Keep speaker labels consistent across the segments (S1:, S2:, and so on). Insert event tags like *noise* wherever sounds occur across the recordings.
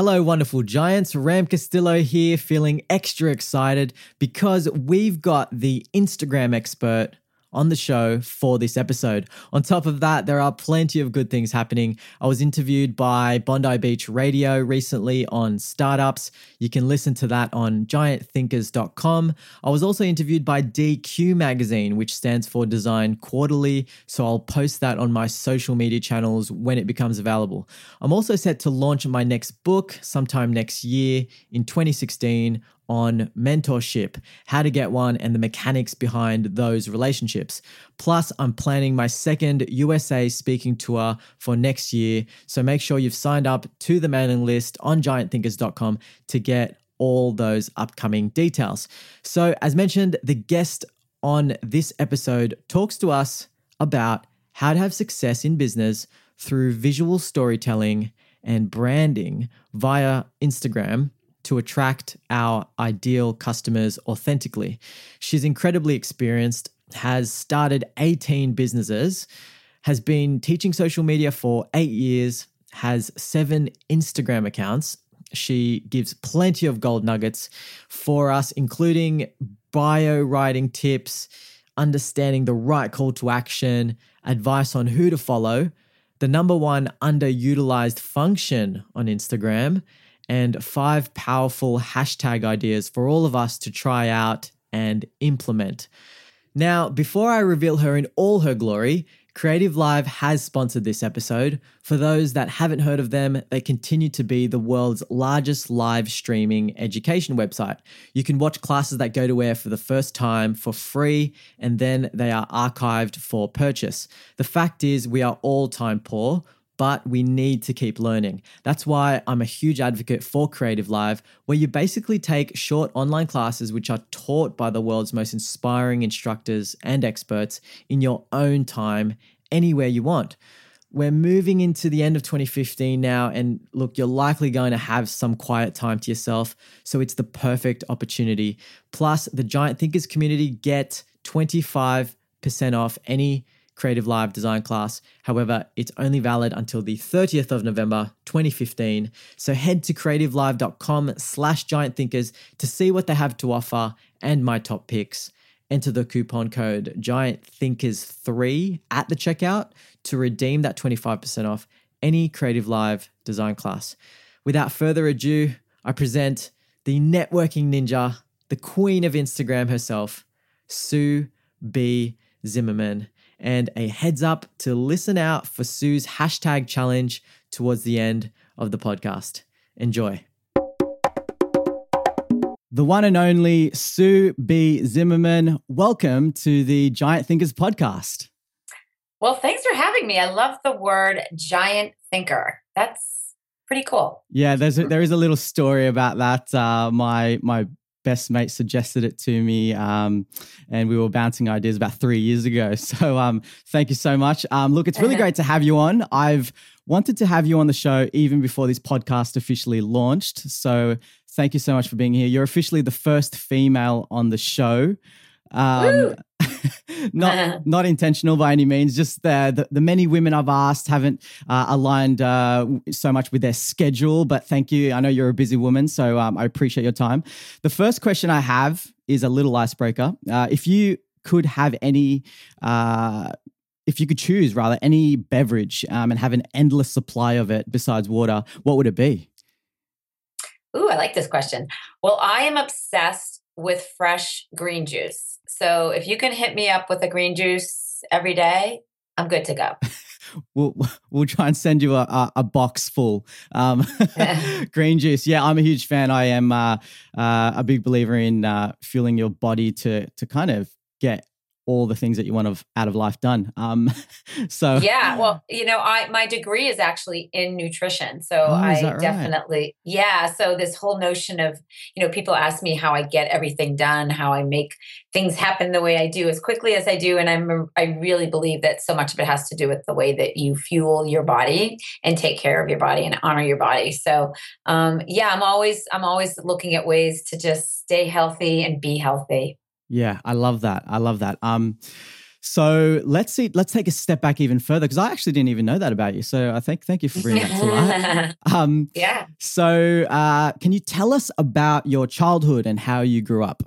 S1: Hello, wonderful giants. Ram Castillo here, feeling extra excited because we've got the Instagram expert on the show for this episode. On top of that, there are plenty of good things happening. I was interviewed by Bondi Beach Radio recently on startups. You can listen to that on giantthinkers.com. I was also interviewed by DQ Magazine, which stands for Design Quarterly. So I'll post that on my social media channels when it becomes available. I'm also set to launch my next book sometime next year in 2016 on mentorship, how to get one, and the mechanics behind those relationships. Plus, I'm planning my second USA speaking tour for next year. So make sure you've signed up to the mailing list on giantthinkers.com to get all those upcoming details. So, as mentioned, the guest on this episode talks to us about how to have success in business through visual storytelling and branding via Instagram to attract our ideal customers authentically. She's incredibly experienced, has started 18 businesses, has been teaching social media for eight years, has seven Instagram accounts. She gives plenty of gold nuggets for us, including bio writing tips, understanding the right call to action, advice on who to follow, the number one underutilized function on Instagram, and five powerful hashtag ideas for all of us to try out and implement. Now, before I reveal her in all her glory, Creative Live has sponsored this episode. For those that haven't heard of them, they continue to be the world's largest live streaming education website. You can watch classes that go to air for the first time for free, and then they are archived for purchase. The fact is, we are all time poor but we need to keep learning. That's why I'm a huge advocate for Creative Live, where you basically take short online classes which are taught by the world's most inspiring instructors and experts in your own time, anywhere you want. We're moving into the end of 2015 now, and look, you're likely going to have some quiet time to yourself, so it's the perfect opportunity. Plus, the Giant Thinkers community get 25% off any Creative Live design class. However, it's only valid until the 30th of November 2015. So head to creativelive.com slash giant thinkers to see what they have to offer and my top picks. Enter the coupon code giant thinkers 3 at the checkout to redeem that 25% off any Creative Live design class. Without further ado, I present the networking ninja, the queen of Instagram herself, Sue B. Zimmerman and a heads up to listen out for Sue's hashtag challenge towards the end of the podcast. Enjoy. The one and only Sue B. Zimmerman, welcome to the Giant Thinkers podcast.
S2: Well, thanks for having me. I love the word giant thinker. That's pretty cool.
S1: Yeah, there's a, there is a little story about that. Uh, my my best mate suggested it to me, um, and we were bouncing ideas about three years ago. *laughs* So um, thank you so much. Um, look, it's really great to have you on. I've wanted to have you on the show even before this podcast officially launched. So thank you so much for being here. You're officially the first female on the show. Um, *laughs* *laughs* not *laughs* not intentional by any means. Just the, the, the many women I've asked haven't uh, aligned uh, so much with their schedule. But thank you. I know you're a busy woman, so um, I appreciate your time. The first question I have is a little icebreaker. Uh, if you could have any. Uh, if you could choose, rather, any beverage um, and have an endless supply of it besides water, what would it be?
S2: Ooh, I like this question. Well, I am obsessed with fresh green juice. So if you can hit me up with a green juice every day, I'm good to go. *laughs*
S1: we'll we'll try and send you a, a, a box full um, *laughs* *laughs* green juice. Yeah, I'm a huge fan. I am uh, uh, a big believer in uh, fueling your body to to kind of get all the things that you want of out of life done. Um, *laughs* so
S2: yeah, well, you know, I my degree is actually in nutrition, so
S1: Oh,
S2: I
S1: right?
S2: definitely yeah. So this whole notion of you know, people ask me how I get everything done, how I make things happen the way I do as quickly as I do, and I'm I really believe that so much of it has to do with the way that you fuel your body and take care of your body and honor your body. So um, yeah, I'm always I'm always looking at ways to just stay healthy and be healthy.
S1: Yeah, I love that. I love that. Um, so let's see. Let's take a step back even further because I actually didn't even know that about you. So I think thank you for bringing that to light. *laughs* Um,
S2: yeah.
S1: so uh, can you tell us about your childhood and how you grew up?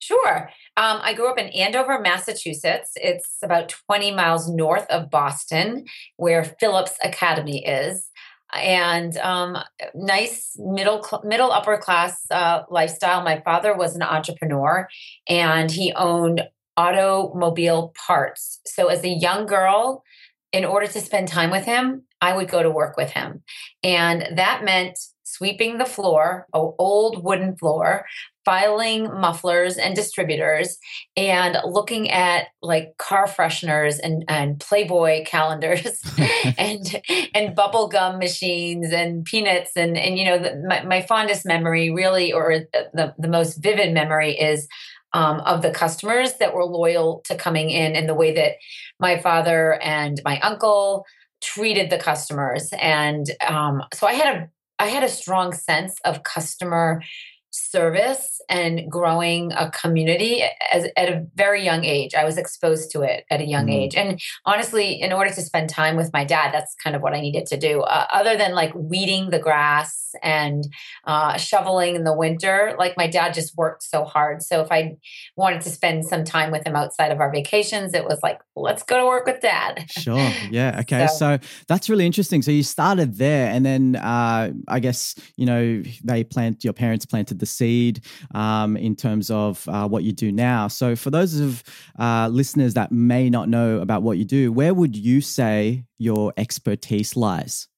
S2: Sure. Um, I grew up in Andover, Massachusetts. It's about 20 miles north of Boston, where Phillips Academy is. And um, nice middle middle upper class uh, lifestyle. My father was an entrepreneur, and he owned automobile parts. So as a young girl, in order to spend time with him, I would go to work with him, and that meant sweeping the floor, a old wooden floor, filing mufflers and distributors and looking at like car fresheners and, and playboy calendars *laughs* *laughs* and and bubble gum machines and peanuts and and you know the, my, my fondest memory really or the, the most vivid memory is um, of the customers that were loyal to coming in and the way that my father and my uncle treated the customers. And um, so i had a i had a strong sense of customer service and growing a community as, at a very young age. I was exposed to it at a young
S1: Mhm.
S2: age. And honestly, in order to spend time with my dad, that's kind of what I needed to do. Uh, other than like weeding the grass and uh, shoveling in the winter, like my dad just worked so hard. So if I wanted to spend some time with him outside of our vacations, it was like, let's go to work with dad.
S1: Sure. Yeah. *laughs* Okay. So,
S2: So-
S1: that's really interesting. So you started there, and then uh, I guess you know they plant your parents planted the seed um, in terms of uh, what you do now. So for those of uh, listeners that may not know about what you do, where would you say your expertise lies?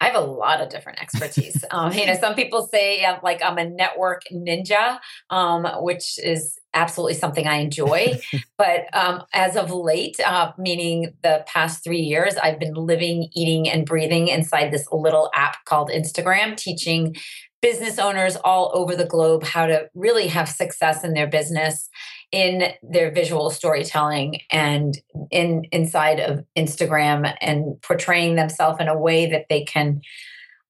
S2: I have a lot of different expertise. *laughs* um, you know, some people say uh, like I'm a network ninja, um, which is absolutely something I enjoy. *laughs* but um, as of late, uh, meaning the past three years, I've been living, eating, and breathing inside this little app called Instagram, teaching business owners all over the globe how to really have success in their business in their visual storytelling and in inside of Instagram and portraying themselves in a way that they can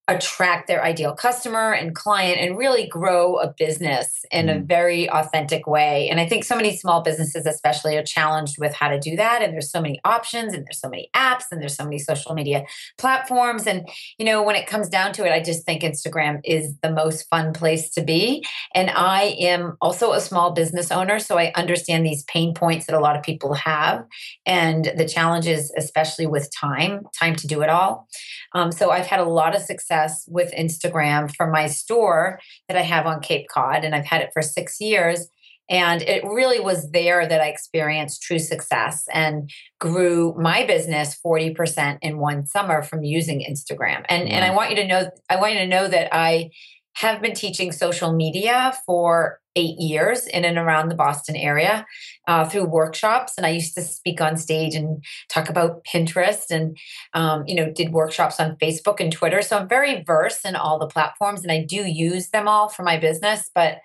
S2: attract their ideal customer and client and really grow a business in a
S1: Mm.
S2: very authentic way. And I think so many small businesses especially are challenged with how to do that and there's so many options and there's so many apps and there's so many social media platforms and you know when it comes down to it I just think Instagram is the most fun place to be and I am also a small business owner so I understand these pain points that a lot of people have and the challenges especially with time time to do it all um, so I've had a lot of success with Instagram for my store that I have on Cape Cod, and I've had it for six years. And it really was there that I experienced true success and grew my business 40% in one summer from using Instagram. And and I want you to know, I want you to know that I have been teaching social media for eight years in and around the Boston area uh, through workshops. And I used to speak on stage and talk about Pinterest and um, you know, did workshops on Facebook and Twitter. So I'm very versed in all the platforms and I do use them all for my business. But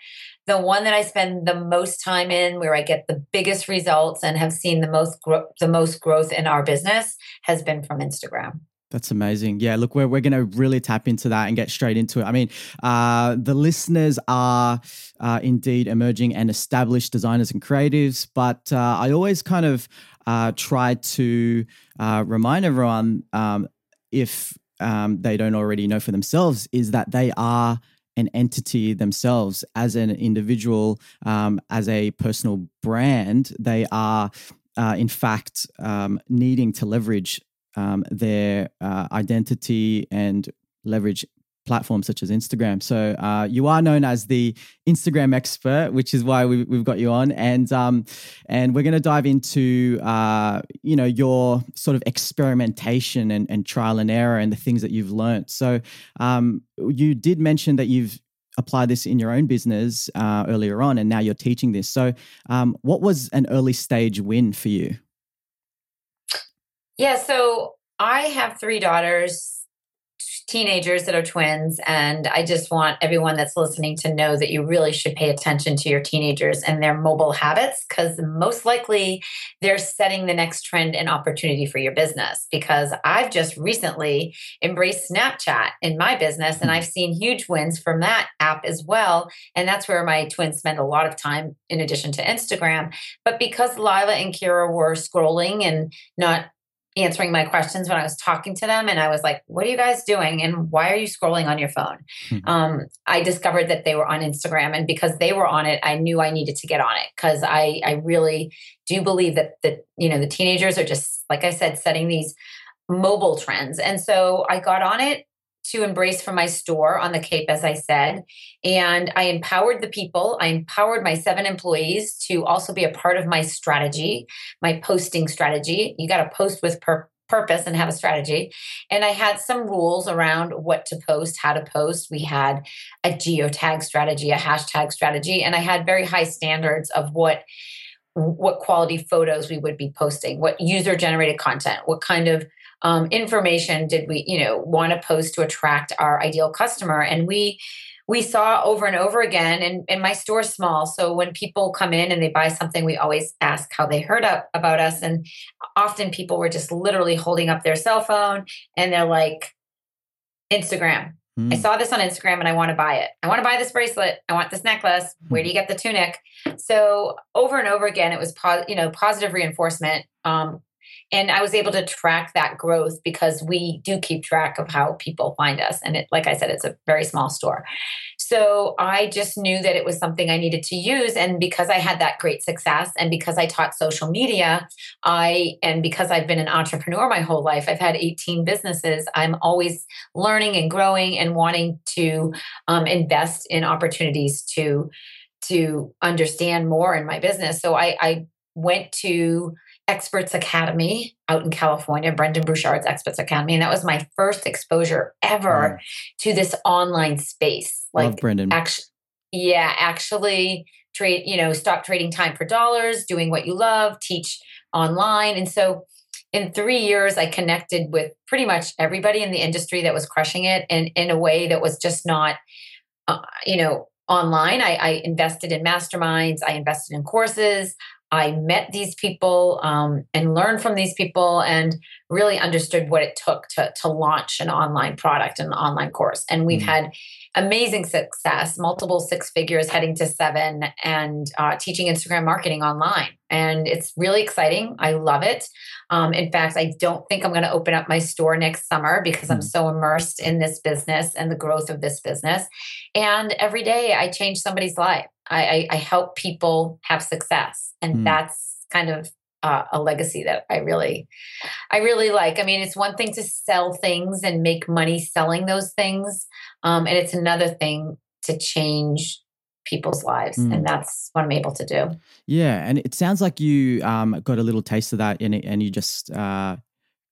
S2: the one that I spend the most time in, where I get the biggest results and have seen the most gro- the most growth in our business, has been from Instagram.
S1: That's amazing. Yeah, look, we're, we're going to really tap into that and get straight into it. I mean, uh, the listeners are uh, indeed emerging and established designers and creatives, but uh, I always kind of uh, try to uh, remind everyone um, if um, they don't already know for themselves, is that they are an entity themselves as an individual, um, as a personal brand. They are, uh, in fact, um, needing to leverage um, their uh, identity and leverage platforms such as Instagram. So uh, you are known as the Instagram expert, which is why we, we've got you on, and um, and we're going to dive into uh, you know your sort of experimentation and, and trial and error and the things that you've learned. So um, you did mention that you've apply this in your own business uh, earlier on, and now you're teaching this. So, um, what was an early stage win for you?
S2: Yeah, so I have three daughters teenagers that are twins. And I just want everyone that's listening to know that you really should pay attention to your teenagers and their mobile habits because most likely they're setting the next trend and opportunity for your business. Because I've just recently embraced Snapchat in my business and mm-hmm. I've seen huge wins from that app as well. And that's where my twins spend a lot of time in addition to Instagram. But because Lila and Kira were scrolling and not answering my questions when I was talking to them. And I was like, what are you guys doing? And why are you scrolling on your phone? Mm-hmm. Um, I discovered that they were on Instagram. And because they were on it, I knew I needed to get on it because I, I really do believe that, that, you know, the teenagers are just, like I said, setting these mobile trends. And so I got on it to embrace from my store on the Cape, as I said. And I empowered the people. I empowered my seven employees to also be a part of my strategy, my posting strategy. You got to post with pur- purpose and have a strategy. And I had some rules around what to post, how to post. We had a geotag strategy, a hashtag strategy, and I had very high standards of what what quality photos we would be posting, what user generated content, what kind of um, information did we you know want to post to attract our ideal customer. And we we saw over and over again and, and my store's small so when people come in and they buy something we always ask how they heard up about us. And often people were just literally holding up their cell phone and they're like instagram. Mm. i saw this on instagram and i want to buy it. I want to buy this bracelet. I want this necklace. Where do you get the tunic? So over and over again it was po- you know positive reinforcement um, and i was able to track that growth because we do keep track of how people find us. And it like i said it's a very small store. So i just knew that it was something i needed to use. And because i had that great success and because i taught social media i and because i've been an entrepreneur my whole life i've had 18 businesses i'm always learning and growing and wanting to um, invest in opportunities to to understand more in my business. So i i went to Experts Academy out in California, Brendon Burchard's Experts Academy. And that was my first exposure ever to this online space.
S1: Like Love Brendon.
S2: Actually, yeah, actually trade, you know, stop trading time for dollars, doing what you love, teach online. And so in three years, I connected with pretty much everybody in the industry that was crushing it and in a way that was just not, uh, you know, online. I, I, invested in masterminds, I invested in courses, I met these people um, and learned from these people and really understood what it took to, to launch an online product and an online course. And we've mm-hmm. had amazing success, multiple six figures heading to seven, and uh, teaching Instagram marketing online. And it's really exciting. I love it. Um, in fact, I don't think I'm going to open up my store next summer because. I'm so immersed in this business and the growth of this business. And every day I change somebody's life. I, I, I help people have success, and mm. that's kind of uh, a legacy that I really, I really like. I mean, it's one thing to sell things and make money selling those things, um, and it's another thing to change people's lives, mm. and that's what I'm able to do.
S1: Yeah, and it sounds like you um, got a little taste of that in it, and you just uh,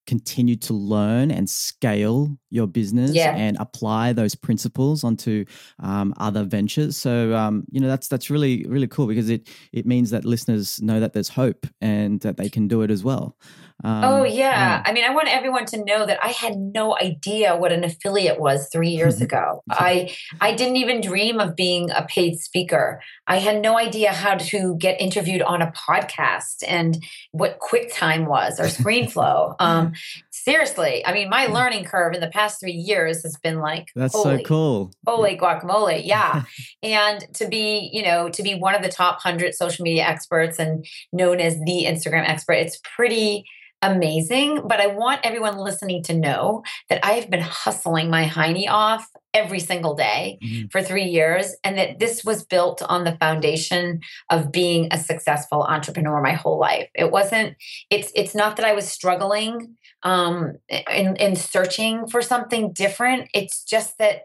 S1: continue to learn and scale your business yeah. and apply those principles onto um, other ventures. So um, you know that's that's really really cool because it it means that listeners know that there's hope and that they can do it as well.
S2: Um, oh yeah. yeah. I mean, I want everyone to know that I had no idea what an affiliate was three years *laughs* ago. I I didn't even dream of being a paid speaker. I had no idea how to get interviewed on a podcast and what QuickTime was or ScreenFlow. *laughs* seriously, I mean, my learning curve in the past three years has been like
S1: that's holy, so cool.
S2: Holy guacamole, *laughs* yeah. and to be, you know, to be one of the top hundred social media experts and known as the Instagram expert, it's pretty amazing. But I want everyone listening to know that I have been hustling my hiney off every single day mm-hmm. for three years, and that this was built on the foundation of being a successful entrepreneur my whole life. It wasn't. It's it's not that I was struggling um, in in searching for something different. It's just that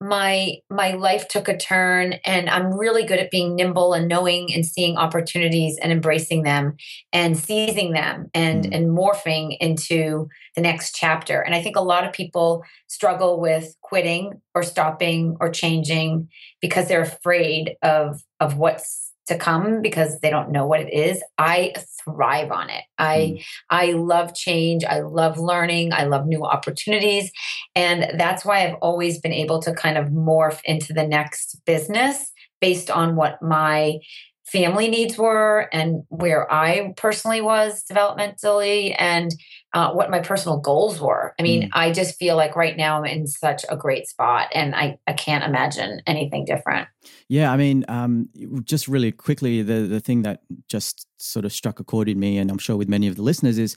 S2: my my life took a turn and i'm really good at being nimble and knowing and seeing opportunities and embracing them and seizing them and
S1: Mm.
S2: and morphing into the next chapter and i think a lot of people struggle with quitting or stopping or changing because they're afraid of of what's to come because they don't know what it is i thrive on it. I hmm. i love change. I love learning. I love new opportunities. And that's why I've always been able to kind of morph into the next business based on what my family needs were and where I personally was developmentally and uh, what my personal goals were. I mean,
S1: Mm.
S2: I just feel like right now I'm in such a great spot and I, I can't imagine anything different.
S1: Yeah, I mean, um, just really quickly, the the thing that just sort of struck a chord in me, and I'm sure with many of the listeners, is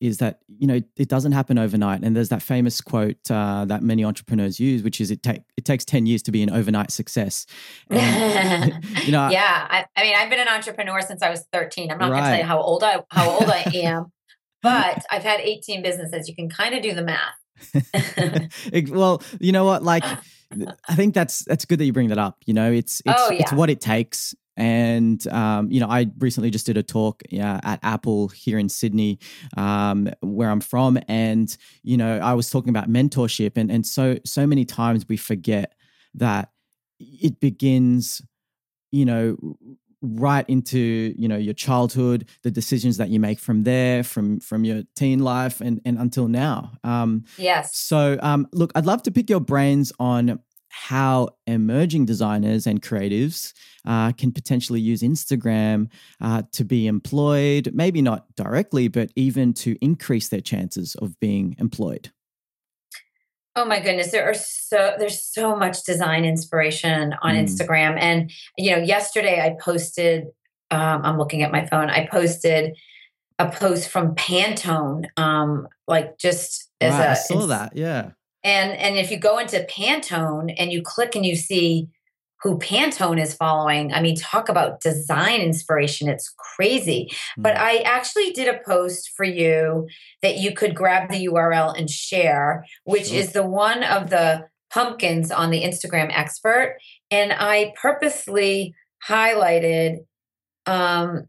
S1: is that you know it doesn't happen overnight. And there's that famous quote uh, that many entrepreneurs use, which is it take it takes ten years to be an overnight success. And, *laughs* you know, *laughs*
S2: yeah, I, I mean, I've been an entrepreneur since I was 13. I'm not going to tell you how old I how old I *laughs* am, but I've had 18 businesses. You can kind of do the math. *laughs*
S1: Well, you know what? Like, I think that's that's good that you bring that up. You know, it's it's
S2: Oh,
S1: it's what it takes. And um, you know, I recently just did a talk yeah, at Apple here in Sydney, um, where I'm from, and you know, I was talking about mentorship, and and so so many times we forget that it begins, you know, right into you know your childhood, the decisions that you make from there, from from your teen life, and and until now. Um,
S2: Yes.
S1: so, um, look, I'd love to pick your brains on how emerging designers and creatives uh, can potentially use Instagram uh, to be employed, maybe not directly, but even to increase their chances of being employed.
S2: Oh my goodness, there are so there's so much design inspiration on
S1: Mm.
S2: Instagram, and you know, yesterday I posted. Um, I'm looking at my phone. I posted a post from Pantone, um, like just as
S1: Right,
S2: a
S1: I saw that. Yeah.
S2: And and if you go into Pantone and you click and you see who Pantone is following, I mean, talk about design inspiration. It's crazy. But
S1: Mm.
S2: I actually did a post for you that you could grab the URL and share, which
S1: Sure.
S2: is the one of the pumpkins on the Instagram expert. And I purposely highlighted um,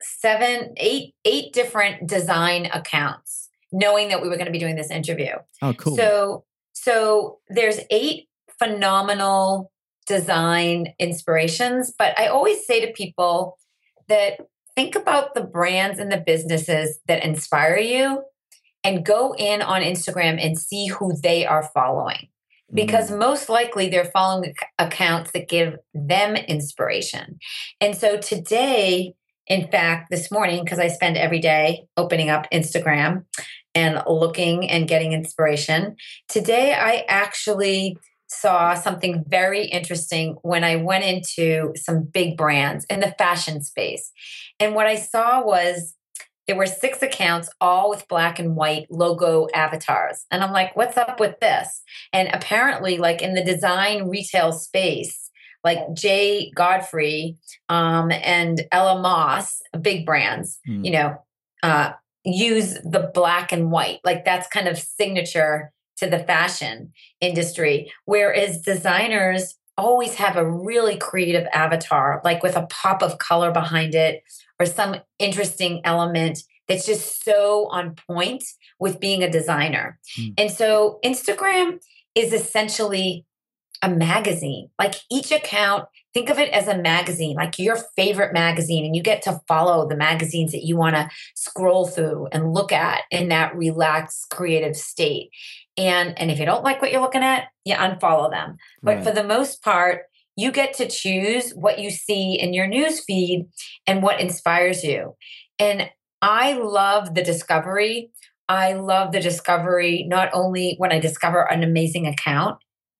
S2: seven, eight, eight different design accounts, knowing that we were going to be doing this interview.
S1: Oh, cool.
S2: So so there's eight phenomenal design inspirations, but I always say to people that think about the brands and the businesses that inspire you and go in on Instagram and see who they are following because
S1: Mm.
S2: most likely they're following accounts that give them inspiration. And so today, in fact, this morning, because I spend every day opening up Instagram and looking and getting inspiration, today I actually saw something very interesting when I went into some big brands in the fashion space. And what I saw was there were six accounts, all with black and white logo avatars. And I'm like, what's up with this? And apparently, like in the design retail space, like Jay Godfrey um, and Ella Moss, big brands,
S1: Mm.
S2: you know, uh, use the black and white. Like that's kind of signature to the fashion industry. Whereas designers always have a really creative avatar, like with a pop of color behind it or some interesting element that's just so on point with being a designer.
S1: Mm.
S2: And so Instagram is essentially a magazine. Like each account, think of it as a magazine, like your favorite magazine, and you get to follow the magazines that you want to scroll through and look at in that relaxed creative state. And and if you don't like what you're looking at, you unfollow them. But
S1: Right.
S2: for the most part, you get to choose what you see in your news feed and what inspires you. And I love the discovery. I love the discovery not only when I discover an amazing account,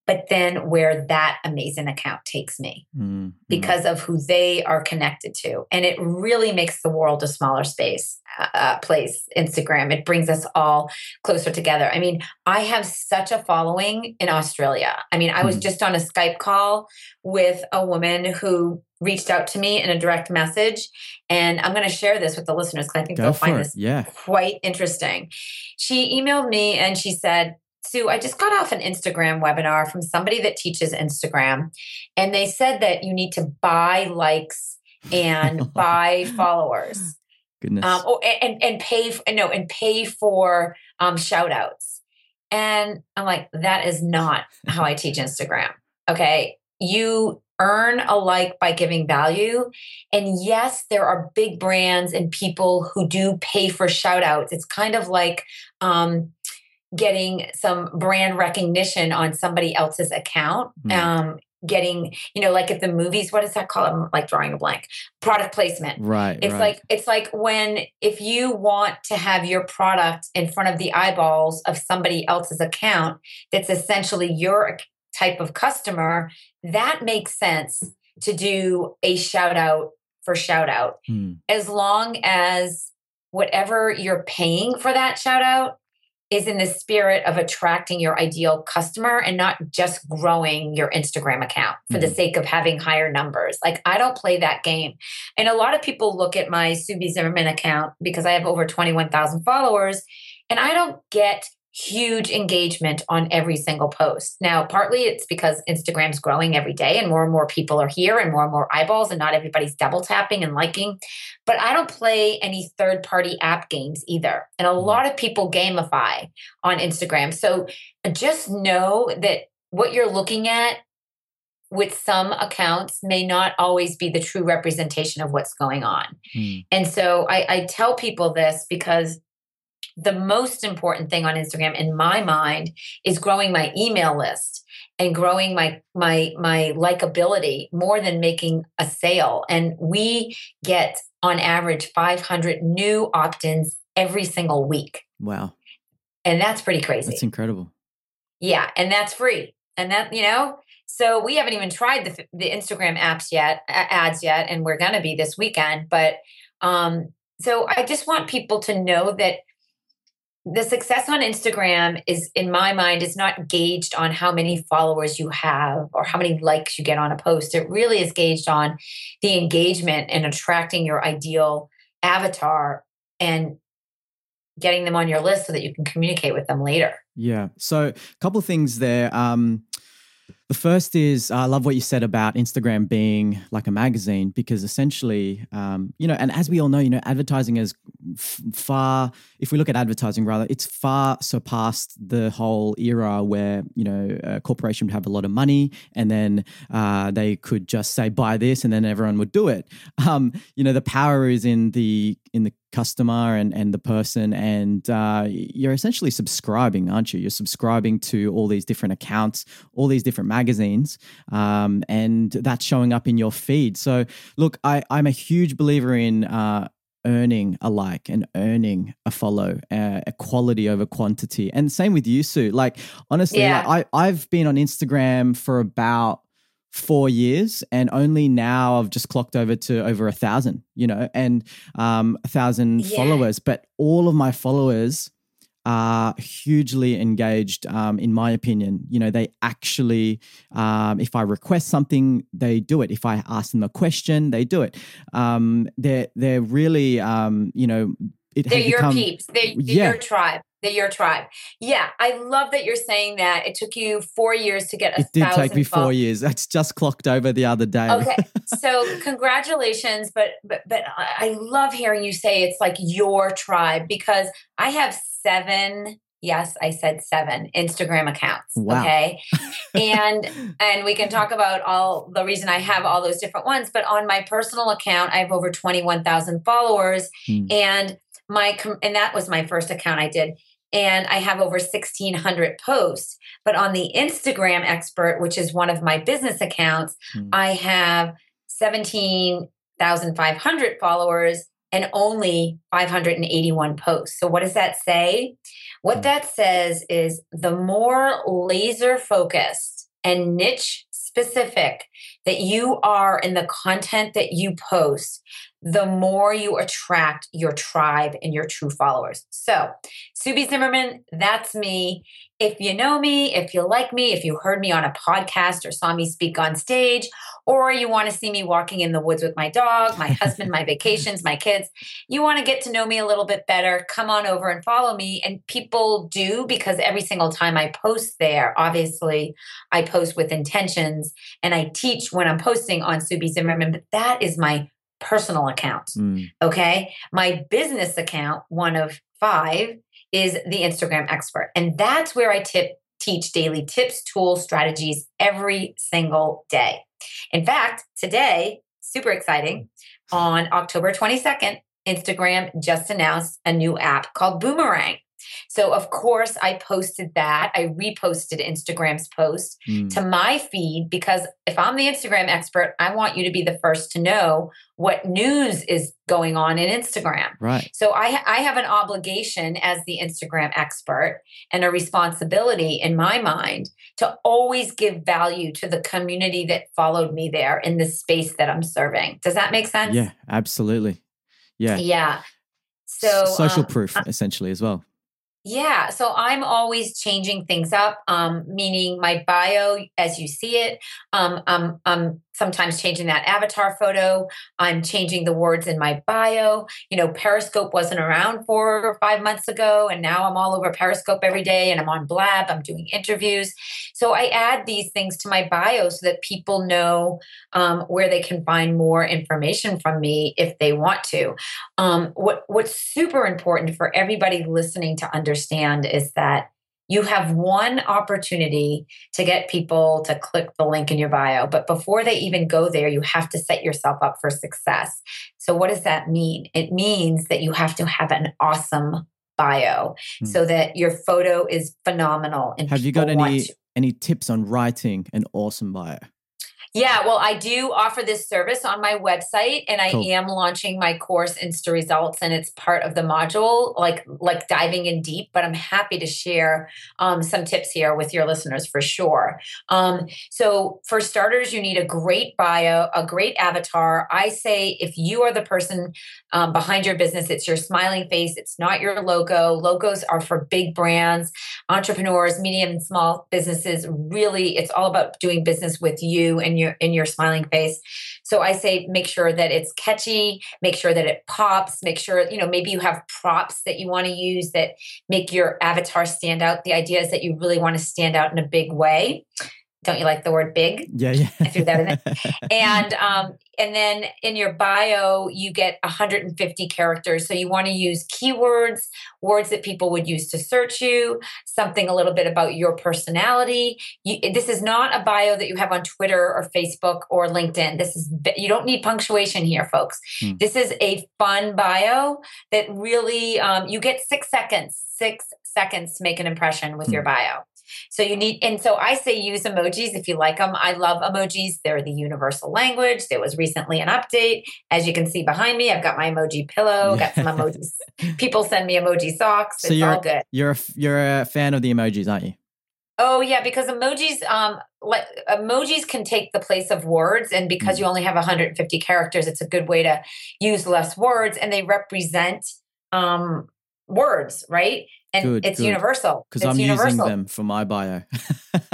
S2: but then where that amazing account takes me
S1: Mm, mm.
S2: because of who they are connected to. And it really makes the world a smaller space, uh, uh, place, Instagram. It brings us all closer together. I mean, I have such a following in Australia. I mean, I was
S1: Mhm.
S2: just on a Skype call with a woman who reached out to me in a direct message. And I'm going to share this with the listeners because I think
S1: Go
S2: they'll find
S1: it.
S2: this
S1: Yeah.
S2: quite interesting. She emailed me and she said, Sue, I just got off an Instagram webinar from somebody that teaches Instagram, and they said that you need to buy likes and *laughs* buy followers.
S1: Goodness.
S2: Um, oh, and and pay f- no, and pay for um, shout outs. And I'm like, that is not how I teach Instagram. Okay, you earn a like by giving value. And yes, there are big brands and people who do pay for shout outs. It's kind of like um, getting some brand recognition on somebody else's account.
S1: Mm.
S2: Um, getting, you know, like at the movies, what does that called? I'm like drawing a blank. Product placement.
S1: right.
S2: It's
S1: right.
S2: like it's like when if you want to have your product in front of the eyeballs of somebody else's account that's essentially your type of customer, that makes sense to do a shout out for shout out
S1: Hmm.
S2: as long as whatever you're paying for that shout out is in the spirit of attracting your ideal customer and not just growing your Instagram account for the
S1: Mhm.
S2: sake of having higher numbers. Like I don't play that game. And a lot of people look at my Sue B. Zimmerman account because I have over 21,000 followers and I don't get huge engagement on every single post. Now, partly it's because Instagram's growing every day and more and more people are here and more and more eyeballs and not everybody's double tapping and liking. But I don't play any third party app games either. And a lot of people gamify on Instagram. So just know that what you're looking at with some accounts may not always be the true representation of what's going on.
S1: Hmm.
S2: And so I, I tell people this because the most important thing on Instagram in my mind is growing my email list and growing my my my likability more than making a sale and we get on average 500 new opt-ins every single week
S1: Wow.
S2: and that's pretty crazy
S1: That's incredible.
S2: yeah, and that's free. And that, you know, so we haven't even tried the the Instagram apps yet, ads yet, and we're going to be this weekend, but um so I just want people to know that the success on Instagram is in my mind is not gauged on how many followers you have or how many likes you get on a post. It really is gauged on the engagement and attracting your ideal avatar and getting them on your list so that you can communicate with them later.
S1: Yeah. So, a couple of things there. Um, the first is I love what you said about Instagram being like a magazine because essentially, um, you know, and as we all know, you know, advertising is f- far. If we look at advertising, rather, it's far surpassed the whole era where you know a corporation would have a lot of money and then uh, they could just say buy this and then everyone would do it. Um, you know, the power is in the in the customer and and the person and uh, you're essentially subscribing aren't you? You're subscribing to all these different accounts all these different magazines um, and that's showing up in your feed. So look I, i'm a huge believer in uh, earning a like and earning a follow uh, quality over quantity. And same with you sue. Like honestly
S2: Yeah.
S1: like, I, i've been on instagram for about four years and only now i've just clocked over to over a thousand you know and um a thousand
S2: Yeah.
S1: followers but all of my followers are hugely engaged um, in my opinion you know they actually um, if i request something they do it if i ask them a question they do it um, they're they're really um, you know it
S2: They're your
S1: become
S2: peeps. They're, they're
S1: Yeah.
S2: your tribe. They're your tribe. Yeah, I love that you're saying that. It took you four years to get a
S1: it did take me four
S2: fol-
S1: years that's just clocked over the other day
S2: Okay, *laughs* so congratulations, but but but I love hearing you say it's like your tribe because I have seven. Yes, I said seven Instagram accounts.
S1: Wow.
S2: Okay, *laughs* and and we can talk about all the reason I have all those different ones. But on my personal account, I have over twenty one thousand followers,
S1: Hmm.
S2: and my and that was my first account I did, and I have over sixteen hundred posts. But on the Instagram expert, which is one of my business accounts,
S1: Hmm.
S2: I have seventeen thousand five hundred followers and only 581 posts. So, what does that say? What
S1: Hmm.
S2: that says is the more laser focused and niche specific that you are in the content that you post, the more you attract your tribe and your true followers. So, Sue B. Zimmerman, that's me. If you know me, if you like me, if you heard me on a podcast or saw me speak on stage, or you want to see me walking in the woods with my dog, my husband, my vacations, my kids, you want to get to know me a little bit better, come on over and follow me. And people do because every single time I post there, obviously I post with intentions and I teach when I'm posting on Sue B. Zimmerman, but that is my personal account. Mm. Okay. My business account, one of five, is the Instagram expert. And that's where I tip teach daily tips, tools, strategies every single day. In fact, today, super exciting, on October 22nd, Instagram just announced a new app called Boomerang. So, of course, I posted that. I reposted Instagram's post mm. to my feed because if I'm the Instagram expert, I want you to be the first to know what news is going on in Instagram.
S1: Right.
S2: So, I, I have an obligation as the Instagram expert and a responsibility in my mind to always give value to the community that followed me there in the space that I'm serving. Does that make sense?
S1: Yeah, absolutely. Yeah.
S2: Yeah. So,
S1: social um, proof, essentially, as well.
S2: Yeah, so I'm always changing things up, um, meaning my bio as you see it. Um, I'm, I'm sometimes changing that avatar photo. I'm changing the words in my bio. You know, Periscope wasn't around four or five months ago, and now I'm all over Periscope every day and I'm on Blab, I'm doing interviews. So I add these things to my bio so that people know um, where they can find more information from me if they want to. Um, what, what's super important for everybody listening to understand is that you have one opportunity to get people to click the link in your bio. But before they even go there, you have to set yourself up for success. So, what does that mean? It means that you have to have an awesome bio hmm. so that your photo is phenomenal.
S1: And have you got any any tips on writing an awesome bio?
S2: Yeah, well, I do offer this service on my website, and I cool. am launching my course Insta Results, and it's part of the module, like like diving in deep. But I'm happy to share um, some tips here with your listeners for sure. Um, so, for starters, you need a great bio, a great avatar. I say if you are the person um, behind your business, it's your smiling face. It's not your logo. Logos are for big brands, entrepreneurs, medium and small businesses. Really, it's all about doing business with you and your in your smiling face. So I say make sure that it's catchy, make sure that it pops, make sure, you know, maybe you have props that you want to use that make your avatar stand out. The idea is that you really want to stand out in a big way. Don't you like the word big?
S1: Yeah, yeah.
S2: I threw that in there. *laughs* and um, and then in your bio, you get 150 characters. So you want to use keywords, words that people would use to search you, something a little bit about your personality. You, this is not a bio that you have on Twitter or Facebook or LinkedIn. This is you don't need punctuation here, folks. Hmm. This is a fun bio that really um, you get six seconds. Six seconds to make an impression with hmm. your bio. So you need, and so I say use emojis if you like them. I love emojis. They're the universal language. There was recently an update. As you can see behind me, I've got my emoji pillow, got some emojis. *laughs* People send me emoji socks. So it's
S1: you're,
S2: all good.
S1: You're a, you're a fan of the emojis, aren't you?
S2: Oh yeah, because emojis, um, like emojis can take the place of words, and because mm. you only have 150 characters, it's a good way to use less words, and they represent um, words, right? And good, it's good. universal
S1: because i'm universal. using them for my bio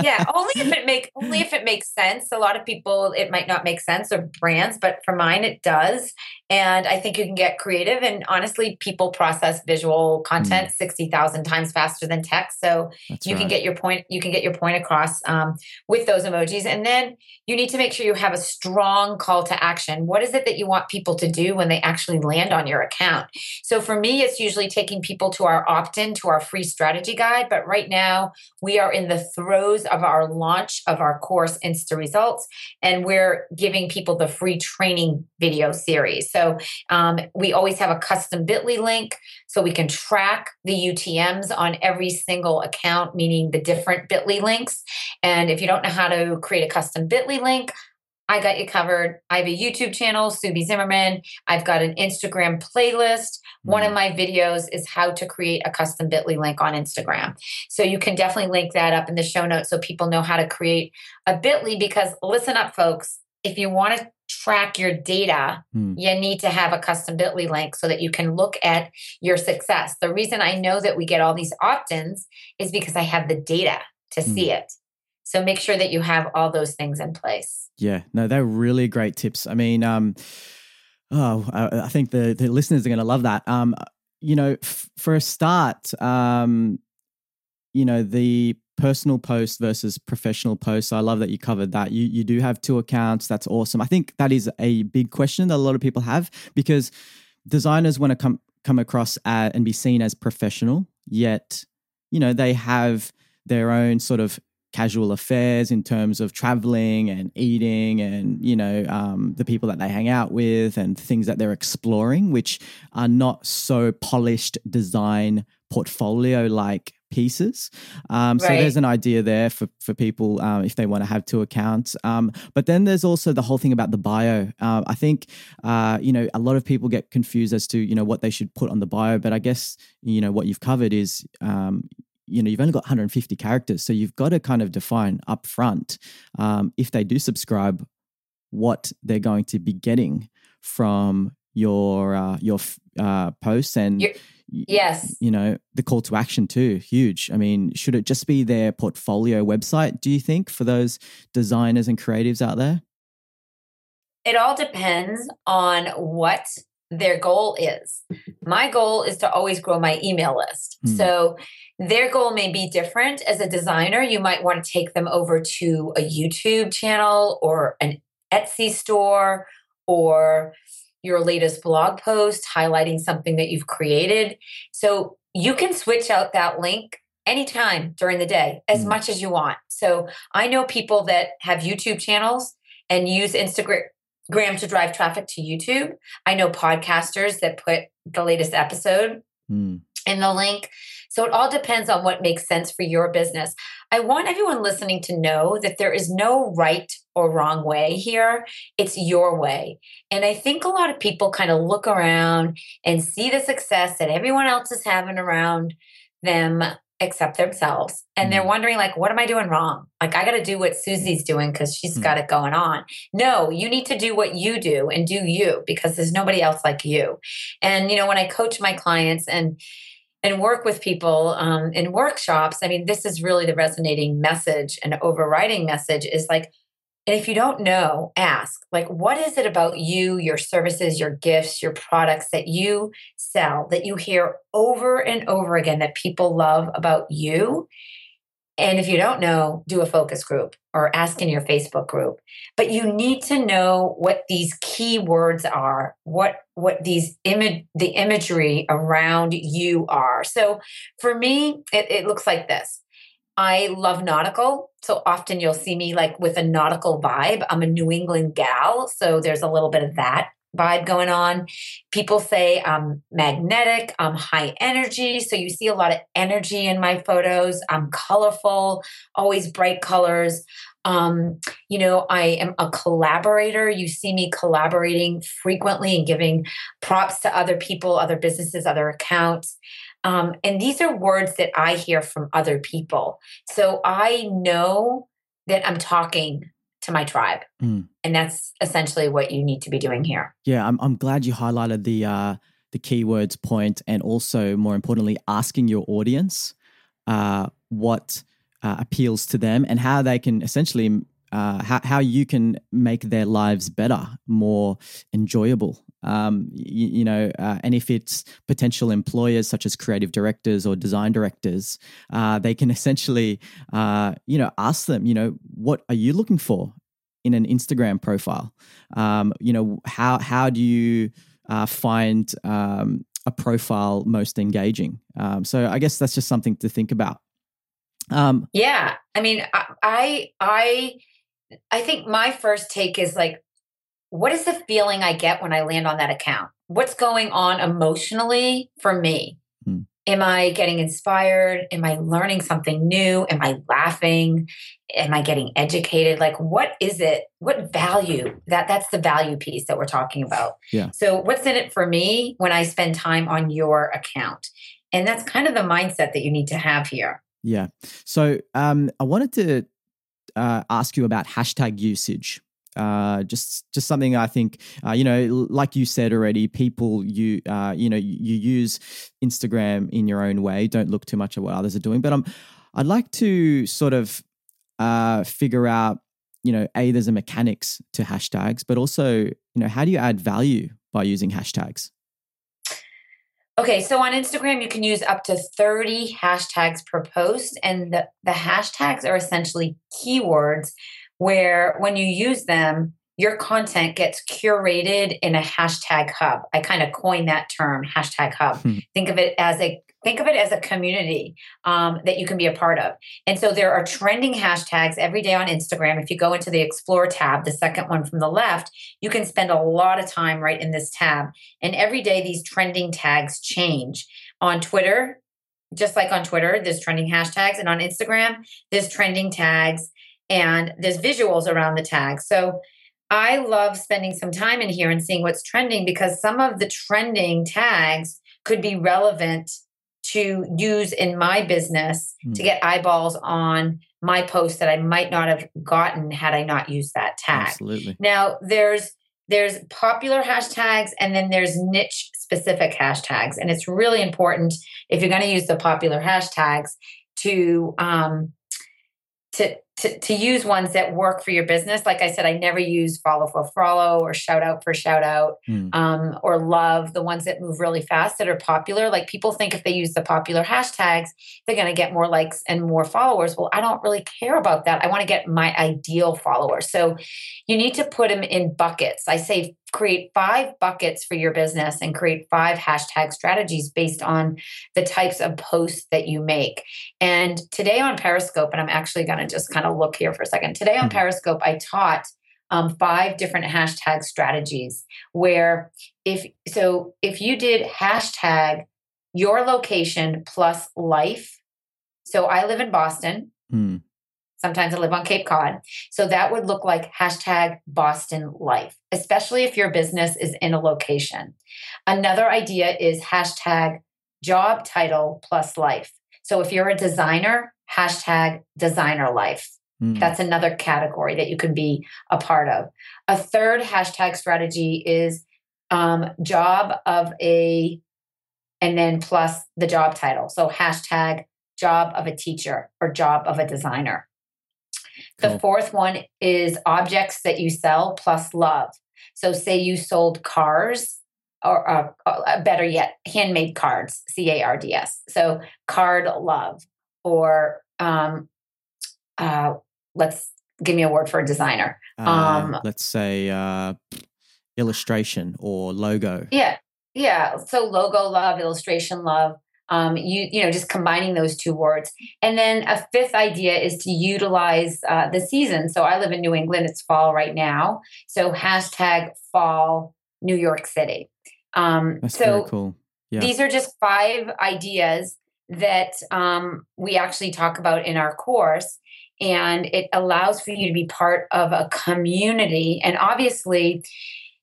S2: yeah *laughs* only if it make only if it makes sense a lot of people it might not make sense or brands but for mine it does and i think you can get creative and honestly people process visual content mm. 60000 times faster than text so That's you right. can get your point you can get your point across um, with those emojis and then you need to make sure you have a strong call to action what is it that you want people to do when they actually land on your account so for me it's usually taking people to our opt-in to our free strategy guide. But right now, we are in the throes of our launch of our course, Insta Results, and we're giving people the free training video series. So um, we always have a custom bit.ly link so we can track the UTMs on every single account, meaning the different bit.ly links. And if you don't know how to create a custom bit.ly link, I got you covered. I have a YouTube channel, Sue B. Zimmerman. I've got an Instagram playlist. One of mm. my videos is how to create a custom bit.ly link on Instagram. So you can definitely link that up in the show notes so people know how to create a bit.ly because listen up, folks. If you want to track your data,
S1: Hmm.
S2: you need to have a custom Bitly link so that you can look at your success. The reason I know that we get all these opt ins is because I have the data to
S1: Hmm.
S2: see it. So make sure that you have all those things in place.
S1: Yeah, no, they're really great tips. I mean, um, oh, I, I think the the listeners are going to love that. Um, you know, f- for a start, um, you know, the personal post versus professional post. I love that you covered that. You you do have two accounts. That's awesome. I think that is a big question that a lot of people have because designers want to come come across and be seen as professional, yet you know they have their own sort of casual affairs in terms of traveling and eating and you know um, the people that they hang out with and things that they're exploring which are not so polished design portfolio like pieces. Um, so there's an idea there for, for people um, if they want to have two accounts. Um, but then there's also the whole thing about the bio. Uh, i think uh, you know a lot of people get confused as to you know what they should put on the bio but i guess you know what you've covered is um, you know you've only got 150 characters so you've got to kind of define up front um, if they do subscribe what they're going to be getting from your uh, your uh, posts and
S2: Your-
S1: y-
S2: Yes.
S1: you know the call to action too huge i mean should it just be their portfolio website do you think for those designers and creatives out there
S2: It all depends on what their goal is. My goal is to always grow my email list.
S1: Hmm.
S2: So their goal may be different. As a designer, you might want to take them over to a YouTube channel or an Etsy store or your latest blog post highlighting something that you've created. So you can switch out that link anytime during the day as
S1: Hmm.
S2: much as you want. So I know people that have YouTube channels and use Instagram Gram to drive traffic to YouTube. I know podcasters that put the latest episode
S1: Hmm.
S2: in the link. So it all depends on what makes sense for your business. I want everyone listening to know that there is no right or wrong way here. It's your way. And I think a lot of people kind of look around and see the success that everyone else is having around them except themselves. And they're
S1: Mm.
S2: wondering like what am I doing wrong? Like I got to do what Susie's doing cuz she's
S1: Mm.
S2: got it going on. No, you need to do what you do and do you because there's nobody else like you. And you know when I coach my clients and and work with people um, in workshops, I mean, this is really the resonating message and overriding message is like, and if you don't know, ask, like, what is it about you, your services, your gifts, your products that you sell that you hear over and over again that people love about you? And if you don't know, do a focus group or ask in your Facebook group. But you need to know what these key words are, what what these image the imagery around you are. So for me, it, it looks like this. I love nautical. So often you'll see me like with a nautical vibe. I'm a New England gal. So there's a little bit of that vibe going on. People say I'm magnetic, I'm high energy. So you see a lot of energy in my photos. I'm colorful, always bright colors. Um, you know, I am a collaborator. You see me collaborating frequently and giving props to other people, other businesses, other accounts. Um, and these are words that I hear from other people. So I know that I'm talking to my tribe.
S1: Mm.
S2: And that's essentially what you need to be doing here.
S1: Yeah, I'm I'm glad you highlighted the uh, the keywords point, and also more importantly, asking your audience uh, what uh, appeals to them and how they can essentially uh, how how you can make their lives better, more enjoyable. Um, you, you know, uh, and if it's potential employers such as creative directors or design directors, uh, they can *laughs* essentially, uh, you know, ask them, you know, what are you looking for in an Instagram profile? Um, you know, how how do you uh, find um, a profile most engaging? Um, so I guess that's just something to think about. Um,
S2: Yeah. I mean, I, I, I, think my first take is like, what is the feeling I get when I land on that account? What's going on emotionally for me?
S1: Hmm.
S2: Am I getting inspired? Am I learning something new? Am I laughing? Am I getting educated? Like, what is it? What value? That that's the value piece that we're talking about.
S1: Yeah.
S2: So, what's in it for me when I spend time on your account? And that's kind of the mindset that you need to have here.
S1: Yeah. So um, I wanted to uh, ask you about hashtag usage. uh, just just something I think uh, you know, like you said already, people you uh, you know you use Instagram in your own way. Don't look too much at what others are doing. But I'm I'd like to sort of uh, figure out you know, a there's a mechanics to hashtags, but also you know, how do you add value by using hashtags?
S2: Okay, so on Instagram, you can use up to 30 hashtags per post. And the, the hashtags are essentially keywords where when you use them, your content gets curated in a hashtag hub. I kind of coined that term, hashtag hub. Hmm. Think of it as a think of it as a community um, that you can be a part of. And so there are trending hashtags every day on Instagram. If you go into the Explore tab, the second one from the left, you can spend a lot of time right in this tab. And every day these trending tags change. On Twitter, just like on Twitter, there's trending hashtags, and on Instagram, there's trending tags and there's visuals around the tags. So I love spending some time in here and seeing what's trending because some of the trending tags could be relevant to use in my business mm. to hmm. get eyeballs on my post that I might not have gotten had I not used that tag.
S1: Absolutely.
S2: Now there's there's popular hashtags and then there's niche specific hashtags and it's really important if you're going to use the popular hashtags to um, to to, to use ones that work for your business. Like I said, I never use follow for follow or shout out for shout out mm. um, or love, the ones that move really fast that are popular. Like people think if they use the popular hashtags, they're going to get more likes and more followers. Well, I don't really care about that. I want to get my ideal followers. So you need to put them in buckets. I say create five buckets for your business and create five hashtag strategies based on the types of posts that you make. And today on Periscope, and I'm actually going to just kind of look here for a second. Today on mm-hmm. Periscope, I taught um, five different hashtag strategies where if so if you did hashtag your location plus life so i live in boston mm. Sometimes I live on Cape Cod. So that would look like hashtag Boston Life, especially if your business is in a location. Another idea is hashtag job title plus life. So if you're a designer, hashtag designer life. Mm. That's another category that you can be a part of. A third hashtag strategy is um, job of a, and then plus the job title. So hashtag job of a teacher or job of a designer. The cool. fourth one is objects that you sell plus love. So, say you sold cars, or uh, uh, better yet, handmade cards, C A R D S. So, card love, or um, uh, let's give me a word for a designer.
S1: Uh, um, let's say uh, illustration or logo.
S2: Yeah, yeah. So, logo love, illustration love um, you you know just combining those two words. And then a fifth idea is to utilize uh, the season. So i live in new england. It's fall right now. So hashtag fall new york city.
S1: Um, That's so very cool.
S2: Yeah. these are just five ideas that um, we actually talk about in our course. And it allows for you to be part of a community. And obviously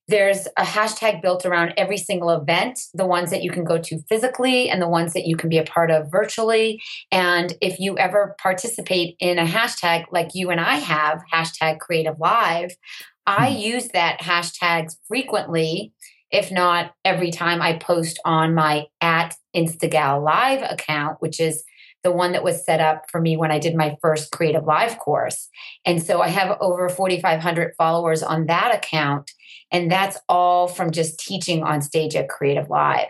S2: there's a hashtag built around every single event, the ones that you can go to physically and the ones that you can be a part of virtually. And if you ever participate in a hashtag like you and I have, hashtag creative live, I hmm. use that hashtag frequently, if not every time I post on my at Instagal Live account, which is the one that was set up for me when I did my first Creative Live course. And so I have over 4,500 followers on that account. And that's all from just teaching on stage at Creative Live.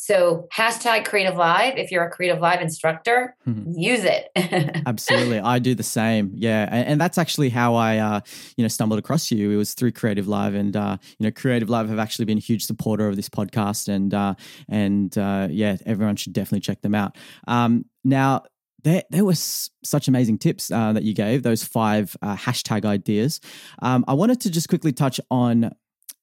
S2: So hashtag Creative Live. If you're a Creative Live instructor, mm-hmm. use it. *laughs*
S1: Absolutely, I do the same. Yeah, and, and that's actually how I, uh, you know, stumbled across you. It was through Creative Live, and uh, you know, Creative Live have actually been a huge supporter of this podcast, and uh, and uh, yeah, everyone should definitely check them out. Um, now, there, there were such amazing tips uh, that you gave, those five uh, hashtag ideas. Um, I wanted to just quickly touch on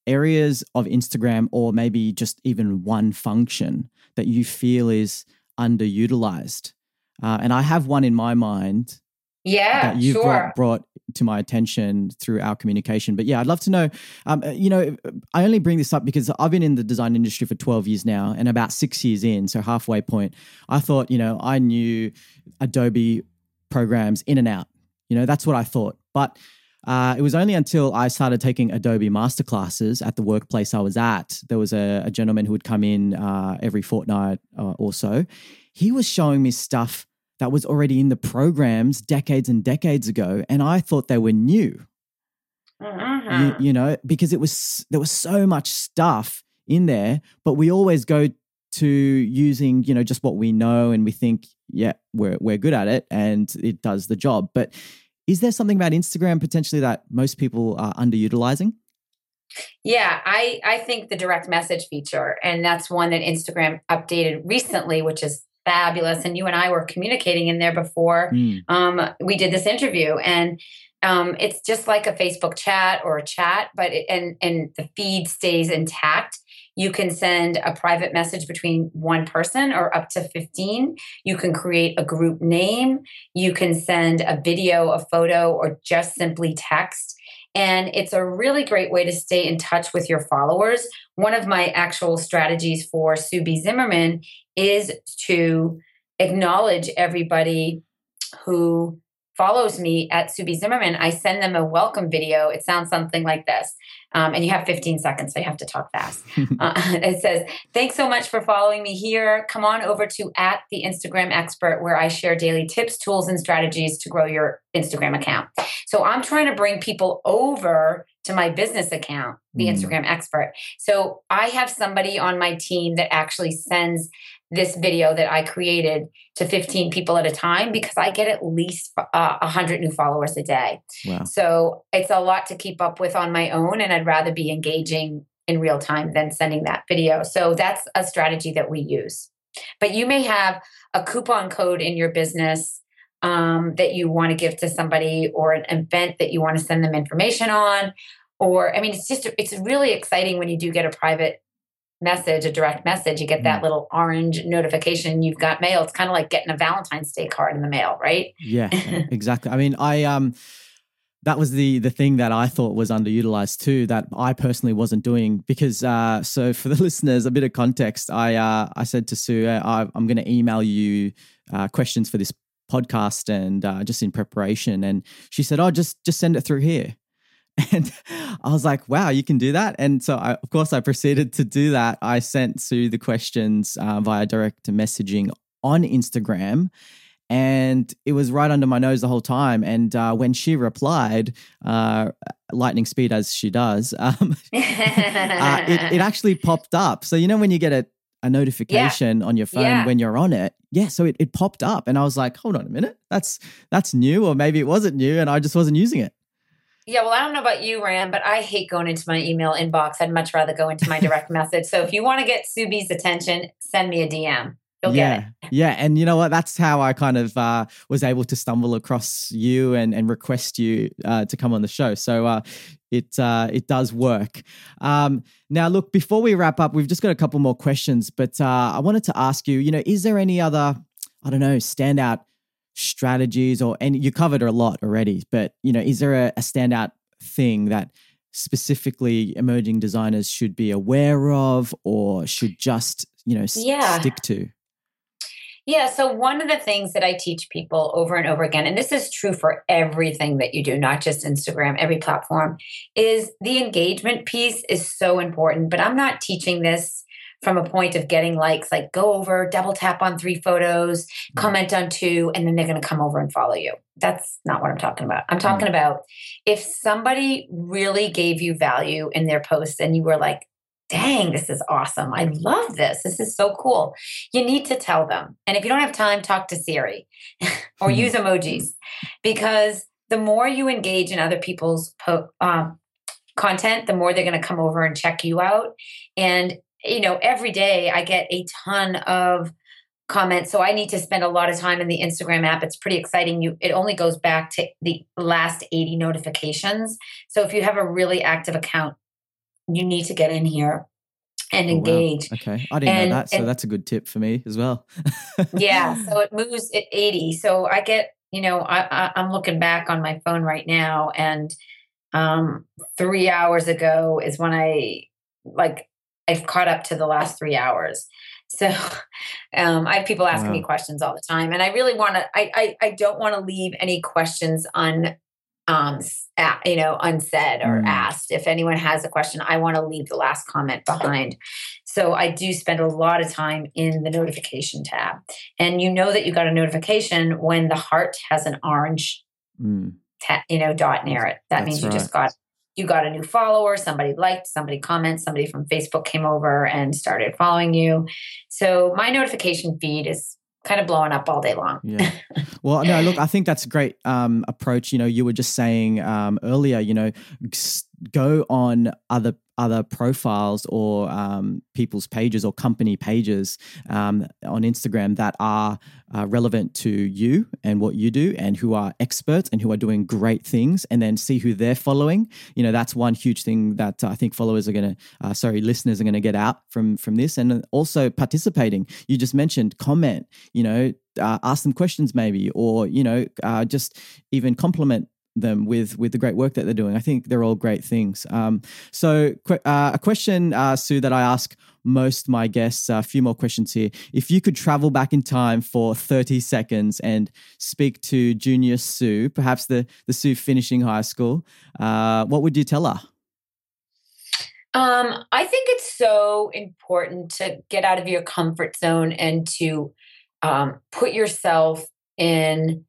S1: areas of Instagram or maybe just even one function that you feel is underutilized. Uh, and I have one in my mind.
S2: Yeah,
S1: that you've
S2: sure.
S1: brought, brought, to my attention through our communication. But yeah, I'd love to know. Um, uh, you know, I only bring this up because I've been in the design industry for 12 years now, and about six years in, so halfway point, I thought, you know, I knew Adobe programs in and out. You know, that's what I thought. But uh, it was only until I started taking Adobe masterclasses at the workplace I was at. There was a, a gentleman who would come in uh, every fortnight uh, or so. He was showing me stuff that was already in the programs decades and decades ago, and I thought they were new.
S2: Mm-hmm.
S1: You, you know, because it was there was so much stuff in there, but we always go to using you know just what we know and we think yeah we're we're good at it and it does the job but is there something about instagram potentially that most people are underutilizing
S2: Yeah, I I think the direct message feature, and that's one that Instagram updated recently, which is fabulous. And you and I were communicating in there before
S1: Mm,
S2: um, we did this interview, and um, it's just like a Facebook chat or a chat, but it, and and the feed stays intact. You can send a private message between one person or up to 15. You can create a group name. You can send a video, a photo, or just simply text. And it's a really great way to stay in touch with your followers. One of my actual strategies for Sue B. Zimmerman is to acknowledge everybody who follows me at Sue B. Zimmerman. I send them a welcome video. It sounds something like this. Um, and you have 15 seconds, so you have to talk fast. *laughs* Uh, *laughs* it says, Thanks so much for following me here. Come on over to at the Instagram expert, where I share daily tips, tools, and strategies to grow your Instagram account. So I'm trying to bring people over to my business account, the
S1: Mm.
S2: Instagram expert. So I have somebody on my team that actually sends this video that I created to 15 people at a time because I get at least uh, 100 new followers a day.
S1: wow
S2: So it's a lot to keep up with on my own, and I'd rather be engaging in real time than sending that video. So that's a strategy that we use. But you may have a coupon code in your business um, that you want to give to somebody, or an event that you want to send them information on. Or, I mean, it's just, it's really exciting when you do get a private message, a direct message, you get that little orange notification you've got mail. It's kind of like getting a Valentine's Day card in the mail, right?
S1: yeah *laughs* exactly i mean i um that was the the thing that I thought was underutilized too. That I personally wasn't doing because. Uh, so *laughs* for the listeners, a bit of context. I uh, I said to Sue, I, I'm going to email you uh, questions for this podcast and uh, just in preparation. And she said, "Oh, just just send it through here." *laughs* And I was like, "Wow, you can do that!" And so, I, of course, I proceeded to do that. I sent Sue the questions uh, via direct messaging on Instagram and it was right under my nose the whole time. And uh, when she replied, uh, lightning speed as she does, *laughs* um, uh, it, it *laughs* actually popped up. So you know when you get a, a notification on your phone
S2: Yeah.
S1: when you're on it, yeah. So it, it popped up, and I was like, hold on a minute, that's that's new, or maybe it wasn't new, and I just wasn't using it.
S2: Yeah, well, I don't know about you, Ram, but I hate going into my email inbox. I'd much rather go into my direct *laughs* message. So if you want to get Sue B.'s attention, send me a DM. You'll
S1: yeah,
S2: get it. *laughs*
S1: yeah, and you know what? That's how I kind of uh, was able to stumble across you and and request you uh, to come on the show. So uh, it uh, it does work. Um, now, look, before we wrap up, we've just got a couple more questions, but uh, I wanted to ask you. You know, is there any other I don't know standout strategies or any? You covered a lot already, but you know, is there a, a standout thing that specifically emerging designers should be aware of or should just you know
S2: Yeah.
S1: stick to?
S2: Yeah. So, one of the things that I teach people over and over again, and this is true for everything that you do, not just Instagram, every platform, is the engagement piece is so important. But I'm not teaching this from a point of getting likes, like go over, double tap on three photos, comment on two, and then they're going to come over and follow you. That's not what I'm talking about. I'm talking about if somebody really gave you value in their posts and you were like, dang, this is awesome. I love this. This is so cool. You need to tell them. And if you don't have time, talk to Siri *laughs* or
S1: Mhm.
S2: use emojis because the more you engage in other people's po- um, content, the more they're going to come over and check you out. And, you know, every day I get a ton of comments. So I need to spend a lot of time in the Instagram app. It's pretty exciting. You it only goes back to the last 80 notifications. So if you have a really active account, you need to get in here and
S1: Oh, wow.
S2: engage.
S1: Okay, I didn't
S2: And-
S1: know that, so
S2: and-
S1: that's a good tip for me as well.
S2: yeah *laughs* so it moves at 80 so i get you know I, I i'm looking back on my phone right now and um three hours ago is when i like i've caught up to the last three hours so *laughs* um i have people asking me questions all the time and i really want to I, I i don't want to leave any questions um, you know, unsaid or
S1: Mm.
S2: asked. If anyone has a question, I want to leave the last comment behind. So I do spend a lot of time in the notification tab. And you know that you got a notification when the heart has an orange,
S1: Mm.
S2: ta- you know, dot near it. That
S1: That's
S2: means you
S1: right.
S2: just got you got a new follower, somebody liked, somebody comments, somebody from Facebook came over and started following you. So my notification feed is kind of blowing up all day long.
S1: Yeah. *laughs* Well, no, look, I think that's a great um, approach. You know, you were just saying um, earlier, you know, go on other other profiles or um, people's pages or company pages um, on Instagram that are uh, relevant to you and what you do and who are experts and who are doing great things and then see who they're following. You know, that's one huge thing that I think followers are going to, uh, sorry, listeners are going to get out from from this and also participating. You just mentioned comment, you know, uh, ask them questions maybe or you know uh, just even compliment them with with the great work that they're doing. I think they're all great things. Um, so uh, a question uh, sue that i ask most my guests a few more questions here. If you could travel back in time for 30 seconds and speak to junior sue perhaps the the sue finishing high school uh, what would you tell her?
S2: Um, I think it's so important to get out of your comfort zone and to um, put yourself in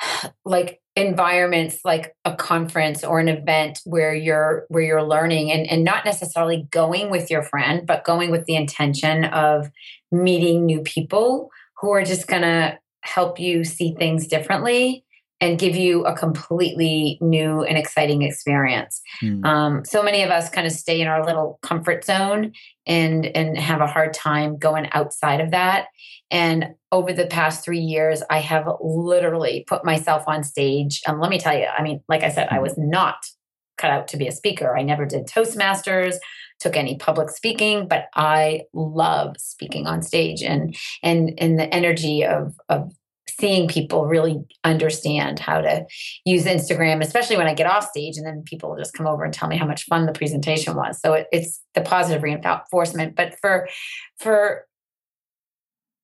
S2: *sighs* like environments like a conference or an event where you're where you're learning and, and not necessarily going with your friend but going with the intention of meeting new people who are just going to help you see things differently and give you a completely new and exciting experience.
S1: Hmm.
S2: um, so many of us kind of stay in our little comfort zone and and have a hard time going outside of that. And over the past three years i have literally put myself on stage. And let me tell you i mean like i said i was not cut out to be a speaker. I never did toastmasters took any public speaking but i love speaking on stage and and and the energy of of seeing people really understand how to use Instagram, especially when I get off stage and then people just come over and tell me how much fun the presentation was. So it, it's the positive reinforcement. But for for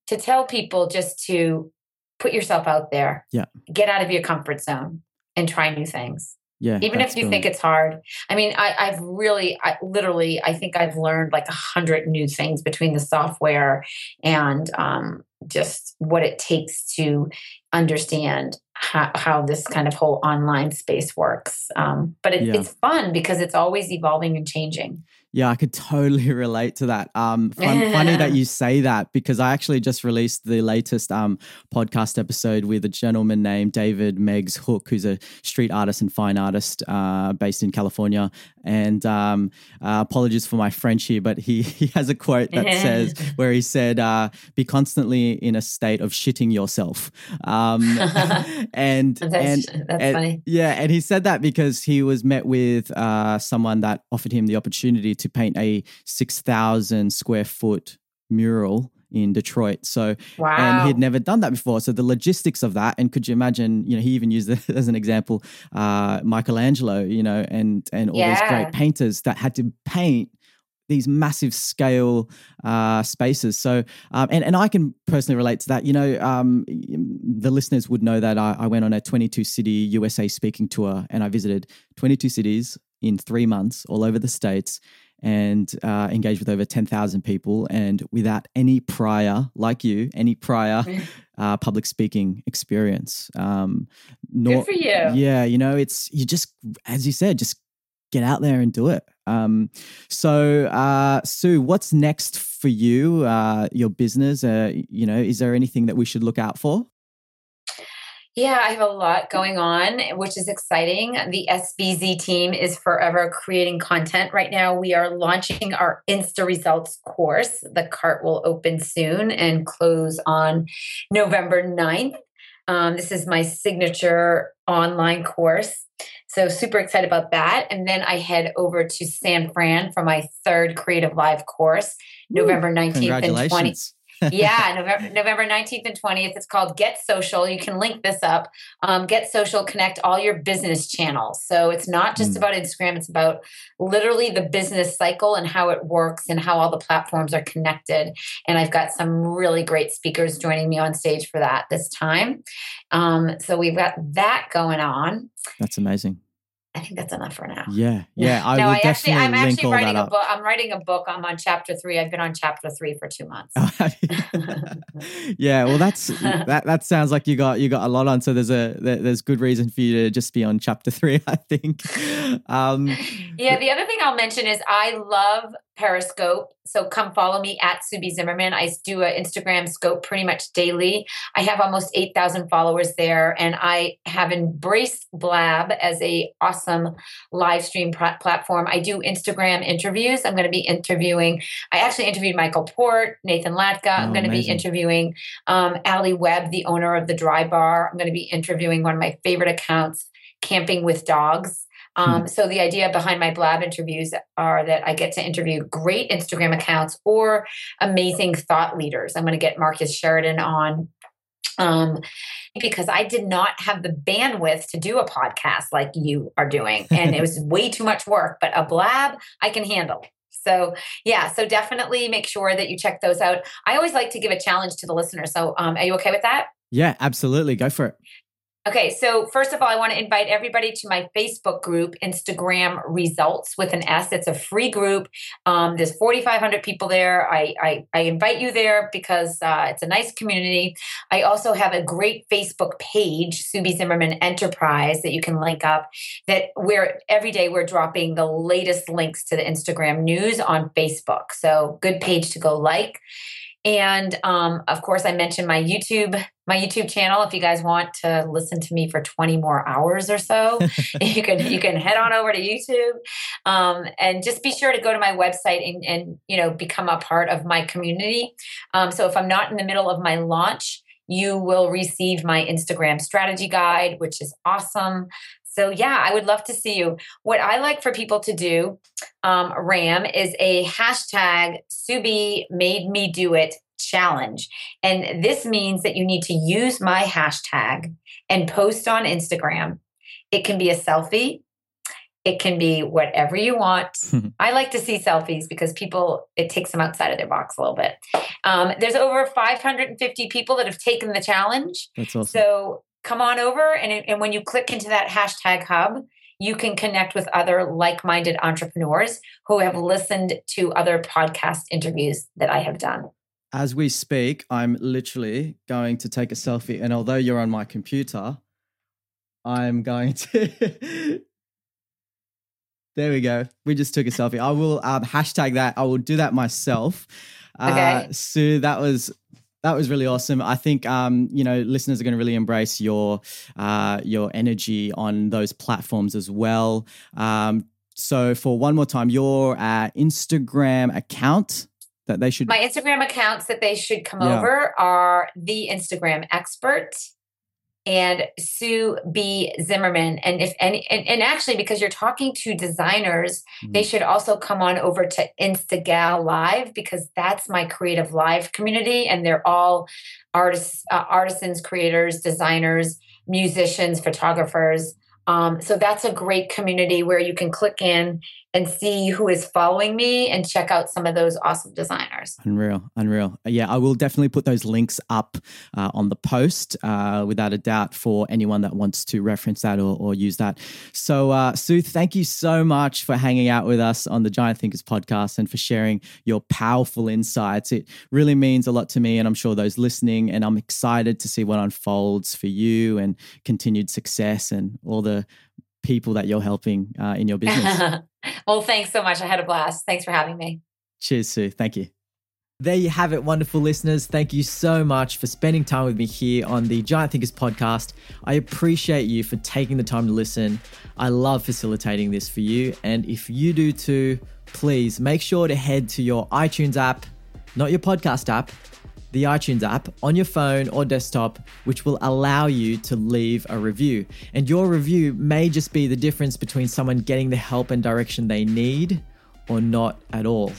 S2: to tell people just to put yourself out there,
S1: Yeah.
S2: get out of your comfort zone and try new things
S1: yeah
S2: even if you
S1: brilliant.
S2: think it's hard i mean I, i've really I, literally i think i've learned like a hundred new things between the software and um, just what it takes to understand how, how this kind of whole online space works um, but it,
S1: Yeah.
S2: it's fun because it's always evolving and changing
S1: Yeah, I could totally *laughs* relate to that. Um, fun, funny that *laughs* you say that because I actually just released the latest um, podcast episode with a gentleman named David Meggs Hook, who's a street artist and fine artist uh, based in California. And um, uh, apologies for my French here, but he *laughs* he has a quote that says where he said, uh, "Be constantly in a state of shitting yourself." Um, and
S2: that's,
S1: and
S2: that's
S1: and-
S2: funny
S1: yeah, and he said that because he was met with uh, someone that offered him the opportunity to paint a 6,000 square foot mural in Detroit. So,
S2: wow
S1: and he'd never done that before. So, the logistics of that, and could you imagine, you know, he even used it *laughs* as an example, uh, Michelangelo, you know, and, and all these great painters that had to paint these massive scale uh, spaces. So, um, and, and I can personally relate to that. You know, um, the listeners would know that I, I went on a 22 city USA speaking tour and I visited 22 cities in three months all over the States and uh, engaged with over 10,000 people. And without any prior, like you, any prior *laughs* uh, public speaking experience. Um, nor,
S2: good for you
S1: yeah, you know, it's you just as you said, just get out there and do it. Um, so, uh, Sue, what's next for you? Uh, your business, uh, you know, is there anything that we should look out for?
S2: Yeah, I have a lot going on, which is exciting. The SBZ team is forever creating content. Right now, we are launching our Insta Results course. The cart will open soon and close on November 9th. Um, this is my signature online course. So, super excited about that. And then I head over to San Fran for my third Creative Live course, November 19th and 20th. Yeah, *laughs* November, November 19th and 20th. It's called Get Social. You can link this up. Um, Get Social, connect all your business channels. So it's not just mm. about Instagram, it's about literally the business cycle and how it works and how all the platforms are connected. And I've got some really great speakers joining me on stage for that this time. Um, so we've got that going on.
S1: That's amazing.
S2: I think that's enough for now.
S1: Yeah, *laughs* yeah. I no, will I definitely actually, I'm actually
S2: writing
S1: a
S2: book. I'm writing a book. I'm on chapter three. I've been on chapter three for two months. *laughs*
S1: yeah, well, that's *laughs* that. That sounds like you got you got a lot on. So there's a there's good reason for you to just be on chapter three. I think. Um,
S2: yeah. The other thing I'll mention is I love Periscope. So come follow me at Sue B. Zimmerman. I do an Instagram scope pretty much daily. I have almost 8,000 followers there and I have embraced Blab as a awesome live stream pr- platform. I do Instagram interviews. I'm going to be interviewing, I actually interviewed Michael Port, Nathan Latka. I'm oh, going to be interviewing um, Alli Webb, the owner of the Drybar. I'm going to be interviewing one of my favorite accounts, Camping with Dogs. Um, hmm. So the idea behind my Blab interviews are that I get to interview great Instagram accounts or amazing thought leaders. I'm going to get Marcus Sheridan on um, because I did not have the bandwidth to do a podcast like you are doing, *laughs* and it was way too much work. But a Blab I can handle. So yeah, so definitely make sure that you check those out. I always like to give a challenge to the listener. So um, are you okay with that?
S1: Yeah, absolutely. Go for it.
S2: Okay, so first of all, I want to invite everybody to my Facebook group, Instagram Results with an S. It's a free group. Um, there's 4,500 people there. I, I, I, invite you there because uh, it's a nice community. I also have a great Facebook page, Sue B. Zimmerman Enterprise, that you can link up. That where every day we're dropping the latest links to the Instagram news on Facebook. So good page to go like. And um, of course, I mentioned my YouTube, my YouTube channel. If you guys want to listen to me for 20 more hours or so, *laughs* you can you can head on over to YouTube, um, and just be sure to go to my website and, and you know become a part of my community. Um, so if I'm not in the middle of my launch, you will receive my Instagram strategy guide, which is awesome. So, yeah, I would love to see you. What I like for people to do, um, Ram, is a hashtag Sue B. made me do it challenge. And this means that you need to use my hashtag and post on Instagram. It can be a selfie, it can be whatever you want. *laughs* I like to see selfies because people, it takes them outside of their box a little bit. Um, there's over 550 people that have taken the challenge.
S1: That's awesome.
S2: So come on over and, and when you click into that hashtag hub you can connect with other like-minded entrepreneurs who have listened to other podcast interviews that i have done.
S1: As we speak i'm literally going to take a selfie and although you're on my computer i'm going to *laughs* there we go. We just took a selfie. I will um, hashtag that. I will do that myself. Okay. Uh, so that was that was really awesome. I think um, you know listeners are going to really embrace your uh, your energy on those platforms as well. Um, so for one more time, your uh, Instagram account that they should
S2: my Instagram accounts that they should come yeah. over are the Instagram expert and Sue B. Zimmerman. And if any, and, and actually, because you're talking to designers, mm-hmm. they should also come on over to Instagal Live because that's my creative live community, and they're all artists, uh, artisans, creators, designers, musicians, photographers. Um, so that's a great community where you can click in and see who is following me and check out some of those awesome designers.
S1: Unreal, unreal. Yeah, I will definitely put those links up uh, on the post uh, without a doubt for anyone that wants to reference that or, or use that. So, uh, Sue, thank you so much for hanging out with us on the Giant Thinkers podcast and for sharing your powerful insights. It really means a lot to me, and I'm sure those listening. And I'm excited to see what unfolds for you and continued success and all the people that you're helping uh, in your business. *laughs*
S2: well, thanks so much. I had a blast. Thanks for having me.
S1: Cheers, Sue. Thank you. There you have it, wonderful listeners. Thank you so much for spending time with me here on the Giant Thinkers podcast. I appreciate you for taking the time to listen. I love facilitating this for you. And if you do too, please make sure to head to your iTunes app, not your podcast app, the iTunes app on your phone or desktop, which will allow you to leave a review. And your review may just be the difference between someone getting the help and direction they need or not at all.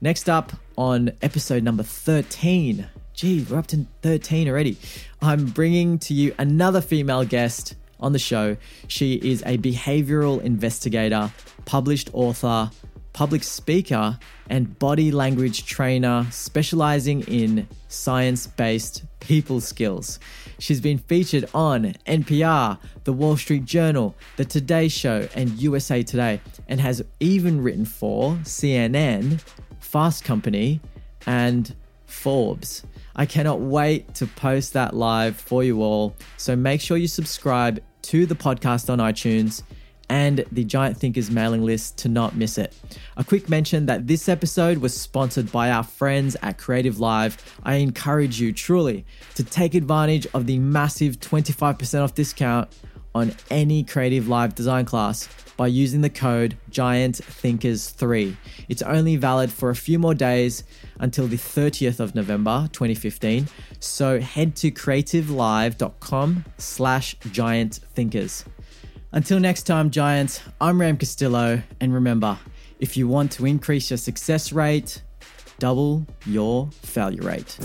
S1: Next up on episode number 13. Gee, we're up to 13 already. I'm bringing to you another female guest on the show. She is a behavioral investigator, published author, public speaker, and body language trainer specializing in science based people skills. She's been featured on NPR, The Wall Street Journal, The Today Show, and USA Today, and has even written for CNN, Fast Company, and Forbes. I cannot wait to post that live for you all. So make sure you subscribe to the podcast on iTunes and the Giant Thinkers mailing list to not miss it. A quick mention that this episode was sponsored by our friends at Creative Live. I encourage you truly to take advantage of the massive 25% off discount on any Creative Live design class by using the code Giant Thinkers 3 It's only valid for a few more days until the 30th of November 2015. So head to creativelive.com slash giant thinkers. Until next time, Giants, I'm Ram Castillo, and remember, if you want to increase your success rate, double your failure rate.